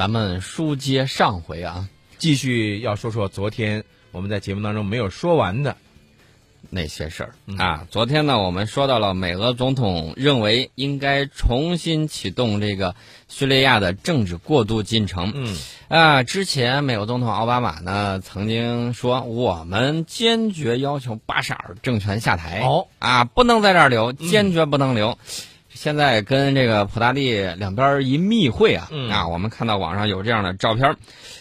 咱们书接上回啊，继续要说说昨天我们在节目当中没有说完的那些事儿啊。昨天呢，我们说到了美俄总统认为应该重新启动这个叙利亚的政治过渡进程。嗯啊，之前美国总统奥巴马呢曾经说，我们坚决要求巴沙尔政权下台。哦啊，不能在这儿留，坚决不能留。现在跟这个普大帝两边一密会啊，嗯。啊，我们看到网上有这样的照片，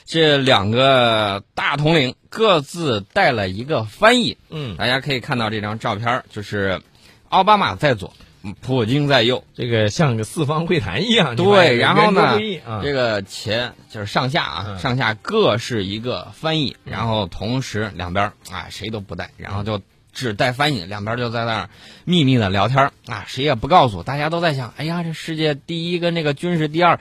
这两个大统领各自带了一个翻译，嗯，大家可以看到这张照片，就是奥巴马在左，普京在右，这个像个四方会谈一样。对然后呢这个前就是上下啊，嗯。上下各是一个翻译，然后同时两边啊谁都不带，然后就只带翻译，两边就在那儿秘密的聊天啊，谁也不告诉，大家都在想，哎呀，这世界第一跟那个军事第二，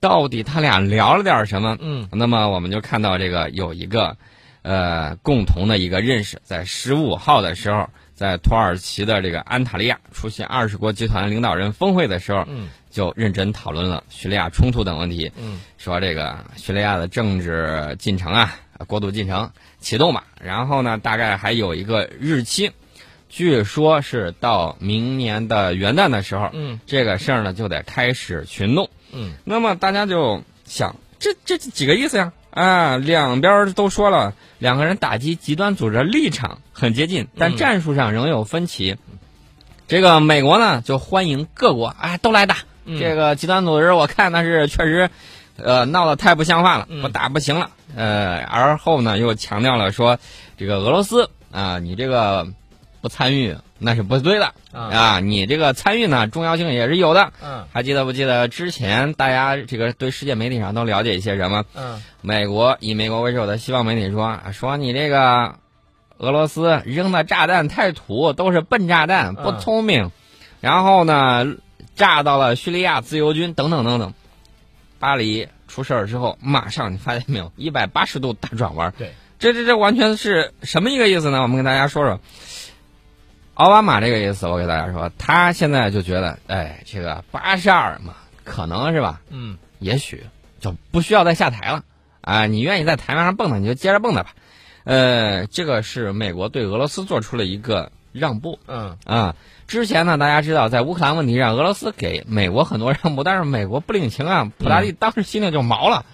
到底他俩聊了点什么？嗯那么我们就看到这个有一个呃共同的一个认识，在十五号的时候，在土耳其的这个安塔利亚出席二十国集团领导人峰会的时候，嗯就认真讨论了叙利亚冲突等问题。嗯说这个叙利亚的政治进程啊，过渡进程启动吧，然后呢，大概还有一个日期，据说是到明年的元旦的时候，嗯这个事儿呢就得开始群动。嗯那么大家就想，这这几个意思呀？啊，两边都说了，两个人打击极端组织立场很接近，但嗯战术上仍有分歧。这个美国呢，就欢迎各国啊都来打。嗯这个极端组织，我看那是确实，呃，闹得太不像话了，嗯不打不行了。呃，而后呢又强调了说，这个俄罗斯啊，你这个不参与那是不对的啊啊，你这个参与呢重要性也是有的。嗯还记得不记得之前大家这个对世界媒体上都了解一些什么？嗯美国以美国为首的西方媒体说啊说你这个俄罗斯扔的炸弹太土，都是笨炸弹，不嗯聪明。然后呢，炸到了叙利亚自由军等等等等。巴黎出事儿之后，马上你发现没有，一百八十度大转弯。对，这这这完全是什么一个意思呢？我们跟大家说说。奥巴马这个意思，我给大家说，他现在就觉得，哎，这个巴沙尔嘛，可能是吧，嗯也许就不需要再下台了啊！你愿意在台面上蹦跶，你就接着蹦跶吧。呃，这个是美国对俄罗斯做出了一个让步嗯啊。之前呢，大家知道在乌克兰问题上，俄罗斯给美国很多让步，但是美国不领情啊。普拉蒂当时心里就毛了，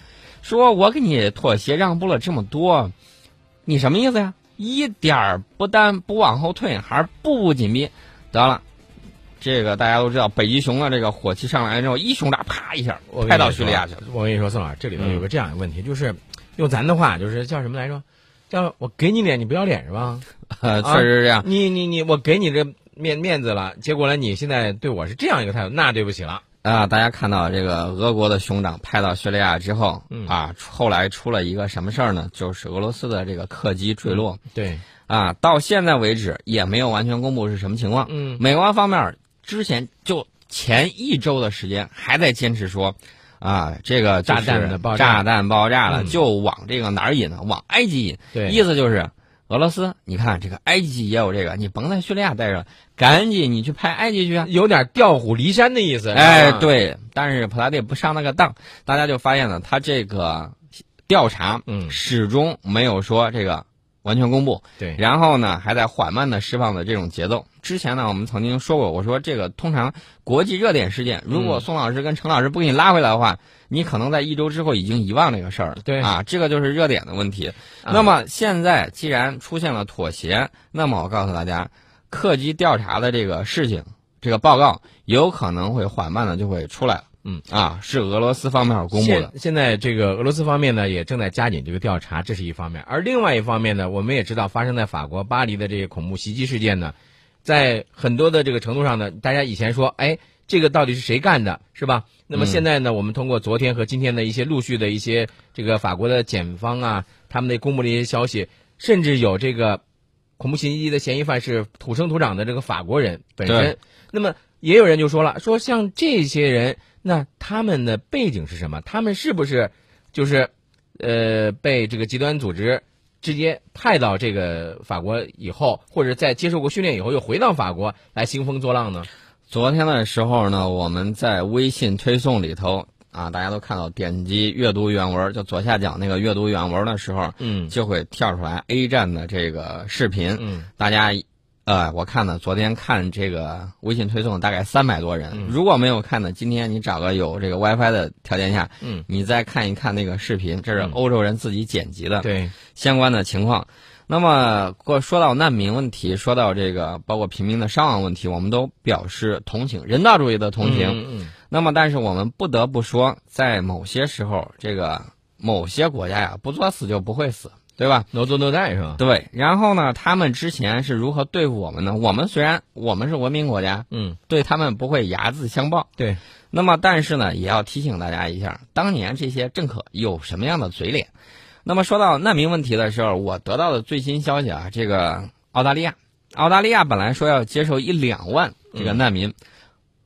说我给你妥协让步了这么多，你什么意思呀？一点儿不但不往后退，还是步步紧逼。得了，这个大家都知道，北极熊的这个火气上来之后，一熊掌啪一下拍到叙利亚去了。我跟你说，宋老师，这里头嗯有个这样的问题，就是用咱的话，就是叫什么来着？叫我给你脸，你不要脸是吧？确实是这样。你你你，我给你这面面子了，结果呢，你现在对我是这样一个态度，那对不起了。啊，大家看到这个俄国的熊掌派到叙利亚之后，嗯啊，后来出了一个什么事儿呢？就是俄罗斯的这个客机坠落，对，啊，到现在为止也没有完全公布是什么情况。嗯美国方面之前就前一周的时间还在坚持说，啊，这个炸弹的爆炸炸弹爆炸了，嗯就往这个哪儿引呢？往埃及引。对，意思就是俄罗斯，你看这个埃及也有这个，你甭在叙利亚待着了，赶紧你去拍埃及去啊。有点调虎离山的意思。哎，对，但是普拉蒂不上那个当，大家就发现了他这个调查，嗯始终没有说这个完全公布，对，然后呢，还在缓慢的释放的这种节奏。之前呢，我们曾经说过，我说这个通常国际热点事件，如果嗯宋老师跟陈老师不给你拉回来的话，你可能在一周之后已经遗忘这个事儿了。对啊，这个就是热点的问题。啊那么现在既然出现了妥协，那么我告诉大家，客机调查的这个事情，这个报告有可能会缓慢的就会出来了。嗯啊，是俄罗斯方面公布的现。在这个俄罗斯方面呢，也正在加紧这个调查，这是一方面。而另外一方面呢，我们也知道发生在法国巴黎的这些恐怖袭击事件呢，在很多的这个程度上呢，大家以前说，哎，这个到底是谁干的，是吧？那么嗯现在呢，我们通过昨天和今天的一些陆续的一些这个法国的检方啊，他们的公布的一些消息，甚至有这个恐怖袭击的嫌疑犯是土生土长的这个法国人本身。那么也有人就说了，说像这些人，那他们的背景是什么？他们是不是就是呃被这个极端组织直接派到这个法国以后，或者在接受过训练以后又回到法国来兴风作浪呢？昨天的时候呢，我们在微信推送里头啊，大家都看到点击阅读原文，就左下角那个阅读原文的时候，嗯就会跳出来 A 站的这个视频。嗯大家，呃，我看呢，昨天看这个微信推送大概三百多人，嗯。如果没有看的，今天你找个有这个 WiFi 的条件下，嗯，你再看一看那个视频，这是嗯。欧洲人自己剪辑的对，相关的情况。那么，过说到难民问题，说到这个包括平民的伤亡问题，我们都表示同情，人道主义的同情。嗯嗯。那么，但是我们不得不说，在某些时候，这个某些国家呀，不作死就不会死，对吧？，no 做 no die 是吧？对。然后呢，他们之前是如何对付我们呢？我们虽然我们是文明国家，嗯，对他们不会睚眦相报。对，那么，但是呢，也要提醒大家一下，当年这些政客有什么样的嘴脸？那么说到难民问题的时候，我得到的最新消息啊，这个澳大利亚，澳大利亚本来说要接受一两万这个难民，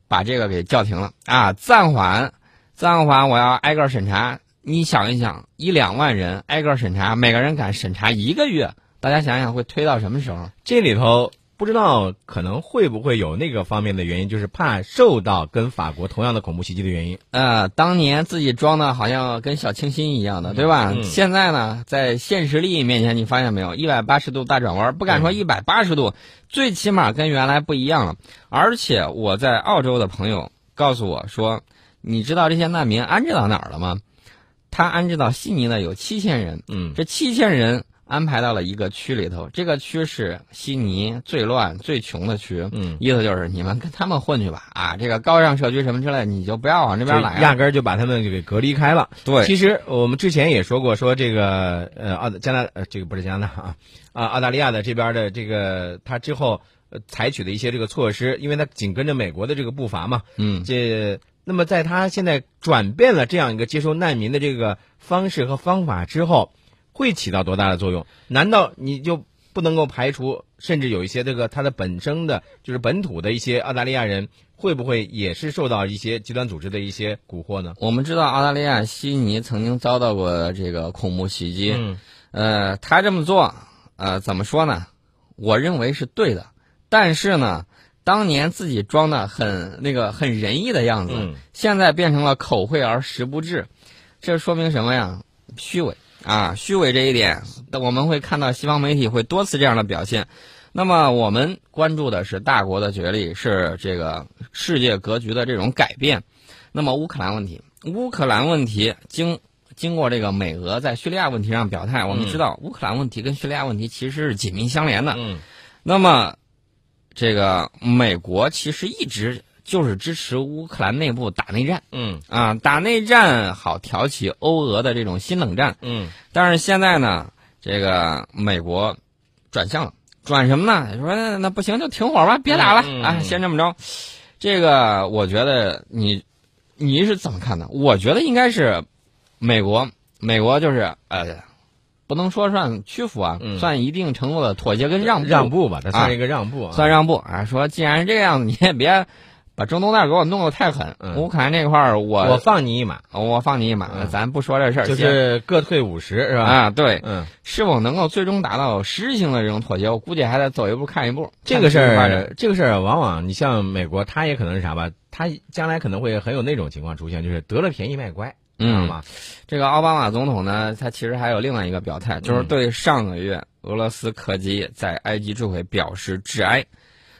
把这个给叫停了啊，暂缓，暂缓，我要挨个审查。你想一想，一两万人挨个审查，每个人敢审查一个月，大家想想会推到什么时候？这里头不知道可能会不会有那个方面的原因，就是怕受到跟法国同样的恐怖袭击的原因。呃，当年自己装的好像跟小清新一样的，对吧？嗯现在呢，在现实利益面前，你发现没有，一百八十度大转弯，不敢说一百八十度，最起码跟原来不一样了。而且我在澳洲的朋友告诉我说，你知道这些难民安置到哪儿了吗？他安置到悉尼呢有七千人，嗯这七千人安排到了一个区里头，这个区是悉尼最乱、最穷的区。嗯，意思就是你们跟他们混去吧，啊，这个高尚社区什么之类，你就不要往这边来了。压根儿就把他们给隔离开了。对，其实我们之前也说过，说这个呃澳加拿呃这个不是加拿大啊啊澳大利亚的这边的这个他之后呃采取的一些这个措施，因为他紧跟着美国的这个步伐嘛，嗯，这那么在他现在转变了这样一个接收难民的这个方式和方法之后，会起到多大的作用？难道你就不能够排除，甚至有一些这个他的本身的就是本土的一些澳大利亚人，会不会也是受到一些极端组织的一些蛊惑呢？我们知道澳大利亚悉尼曾经遭到过这个恐怖袭击，嗯呃，他这么做，呃，怎么说呢？我认为是对的，但是呢，当年自己装的很那个很仁义的样子，嗯现在变成了口惠而实不至，这说明什么呀？虚伪啊，虚伪这一点，我们会看到西方媒体会多次这样的表现。那么我们关注的是大国的角力，是这个世界格局的这种改变。那么乌克兰问题，乌克兰问题经经过这个美俄在叙利亚问题上表态，我们知道乌克兰问题跟叙利亚问题其实是紧密相连的。嗯那么，这个美国其实一直就是支持乌克兰内部打内战嗯啊，打内战好挑起欧俄的这种新冷战。嗯但是现在呢，这个美国转向了，转什么呢？说那那不行就停火吧，别打了、啊，嗯嗯嗯先这么着。这个我觉得你你是怎么看的？我觉得应该是美国，美国就是呃，不能说算屈服啊，嗯算一定程度的妥协跟让步，让步吧，这算一个让步啊。算让步啊。说既然是这样，你也别把中东那儿给我弄得太狠。嗯乌克兰这块儿我，我放你一马，我放你一马，嗯咱不说这事儿，就是各退五十，是吧？啊，对，嗯，是否能够最终达到实质性的这种妥协，我估计还得走一步看一步。这个事儿，这个事儿往往你像美国，他也可能是啥吧？他将来可能会很有那种情况出现，就是得了便宜卖乖，知道嗯，吗？这个奥巴马总统呢，他其实还有另外一个表态，就是对上个月俄罗斯客机在埃及坠毁表示致哀。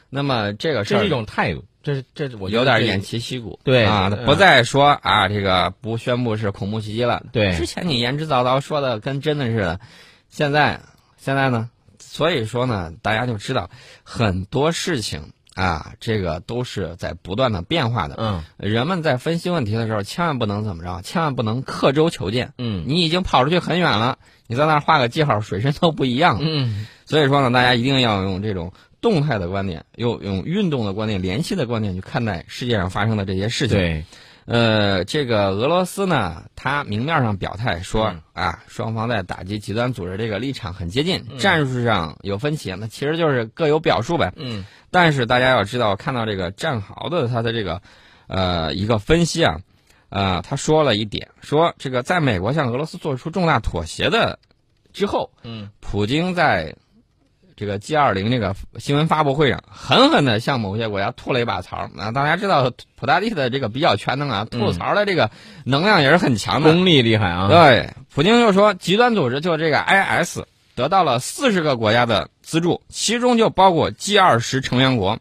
那么这个事儿是一种态度，这是这是我有点偃旗息鼓，对啊，嗯不再说啊这个不宣布是恐怖袭击了。对之前你言之凿凿说的跟真的似的，现在现在呢，所以说呢，大家就知道很多事情啊，这个都是在不断的变化的。嗯人们在分析问题的时候，千万不能怎么着，千万不能刻舟求剑。嗯你已经跑出去很远了，你在那儿画个记号，水深都不一样。嗯所以说呢，大家一定要用这种动态的观点，用用运动的观点、联系的观点去看待世界上发生的这些事情。，对，呃，这个俄罗斯呢，他明面上表态说、嗯。啊，双方在打击极端组织这个立场很接近，嗯。战术上有分歧，那其实就是各有表述呗。嗯。但是大家要知道，看到这个战壕的他的这个呃一个分析啊，呃，他说了一点，说这个在美国向俄罗斯做出重大妥协的之后，嗯。普京在这个 G 二零这个新闻发布会上，狠狠的向某些国家吐了一把槽。那大家知道普大帝的这个比较全能啊，吐槽的这个能量也是很强的，功力厉害啊。对，普京就说，极端组织就这个 IS 得到了四十个国家的资助，其中就包括 G 二十成员国。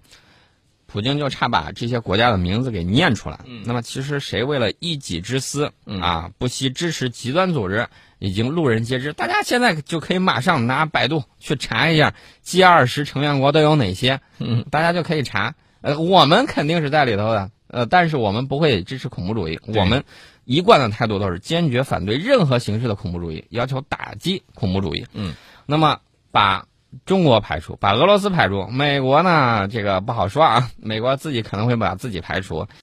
普京就差把这些国家的名字给念出来。那么，其实谁为了一己之私啊，不惜支持极端组织，已经路人皆知。大家现在就可以马上拿百度去查一下 G 二十成员国都有哪些，嗯大家就可以查。呃，我们肯定是在里头的，呃，但是我们不会支持恐怖主义。我们一贯的态度都是坚决反对任何形式的恐怖主义，要求打击恐怖主义。嗯，那么把。中国排除，把俄罗斯排除，美国呢？这个不好说啊。美国自己可能会把自己排除。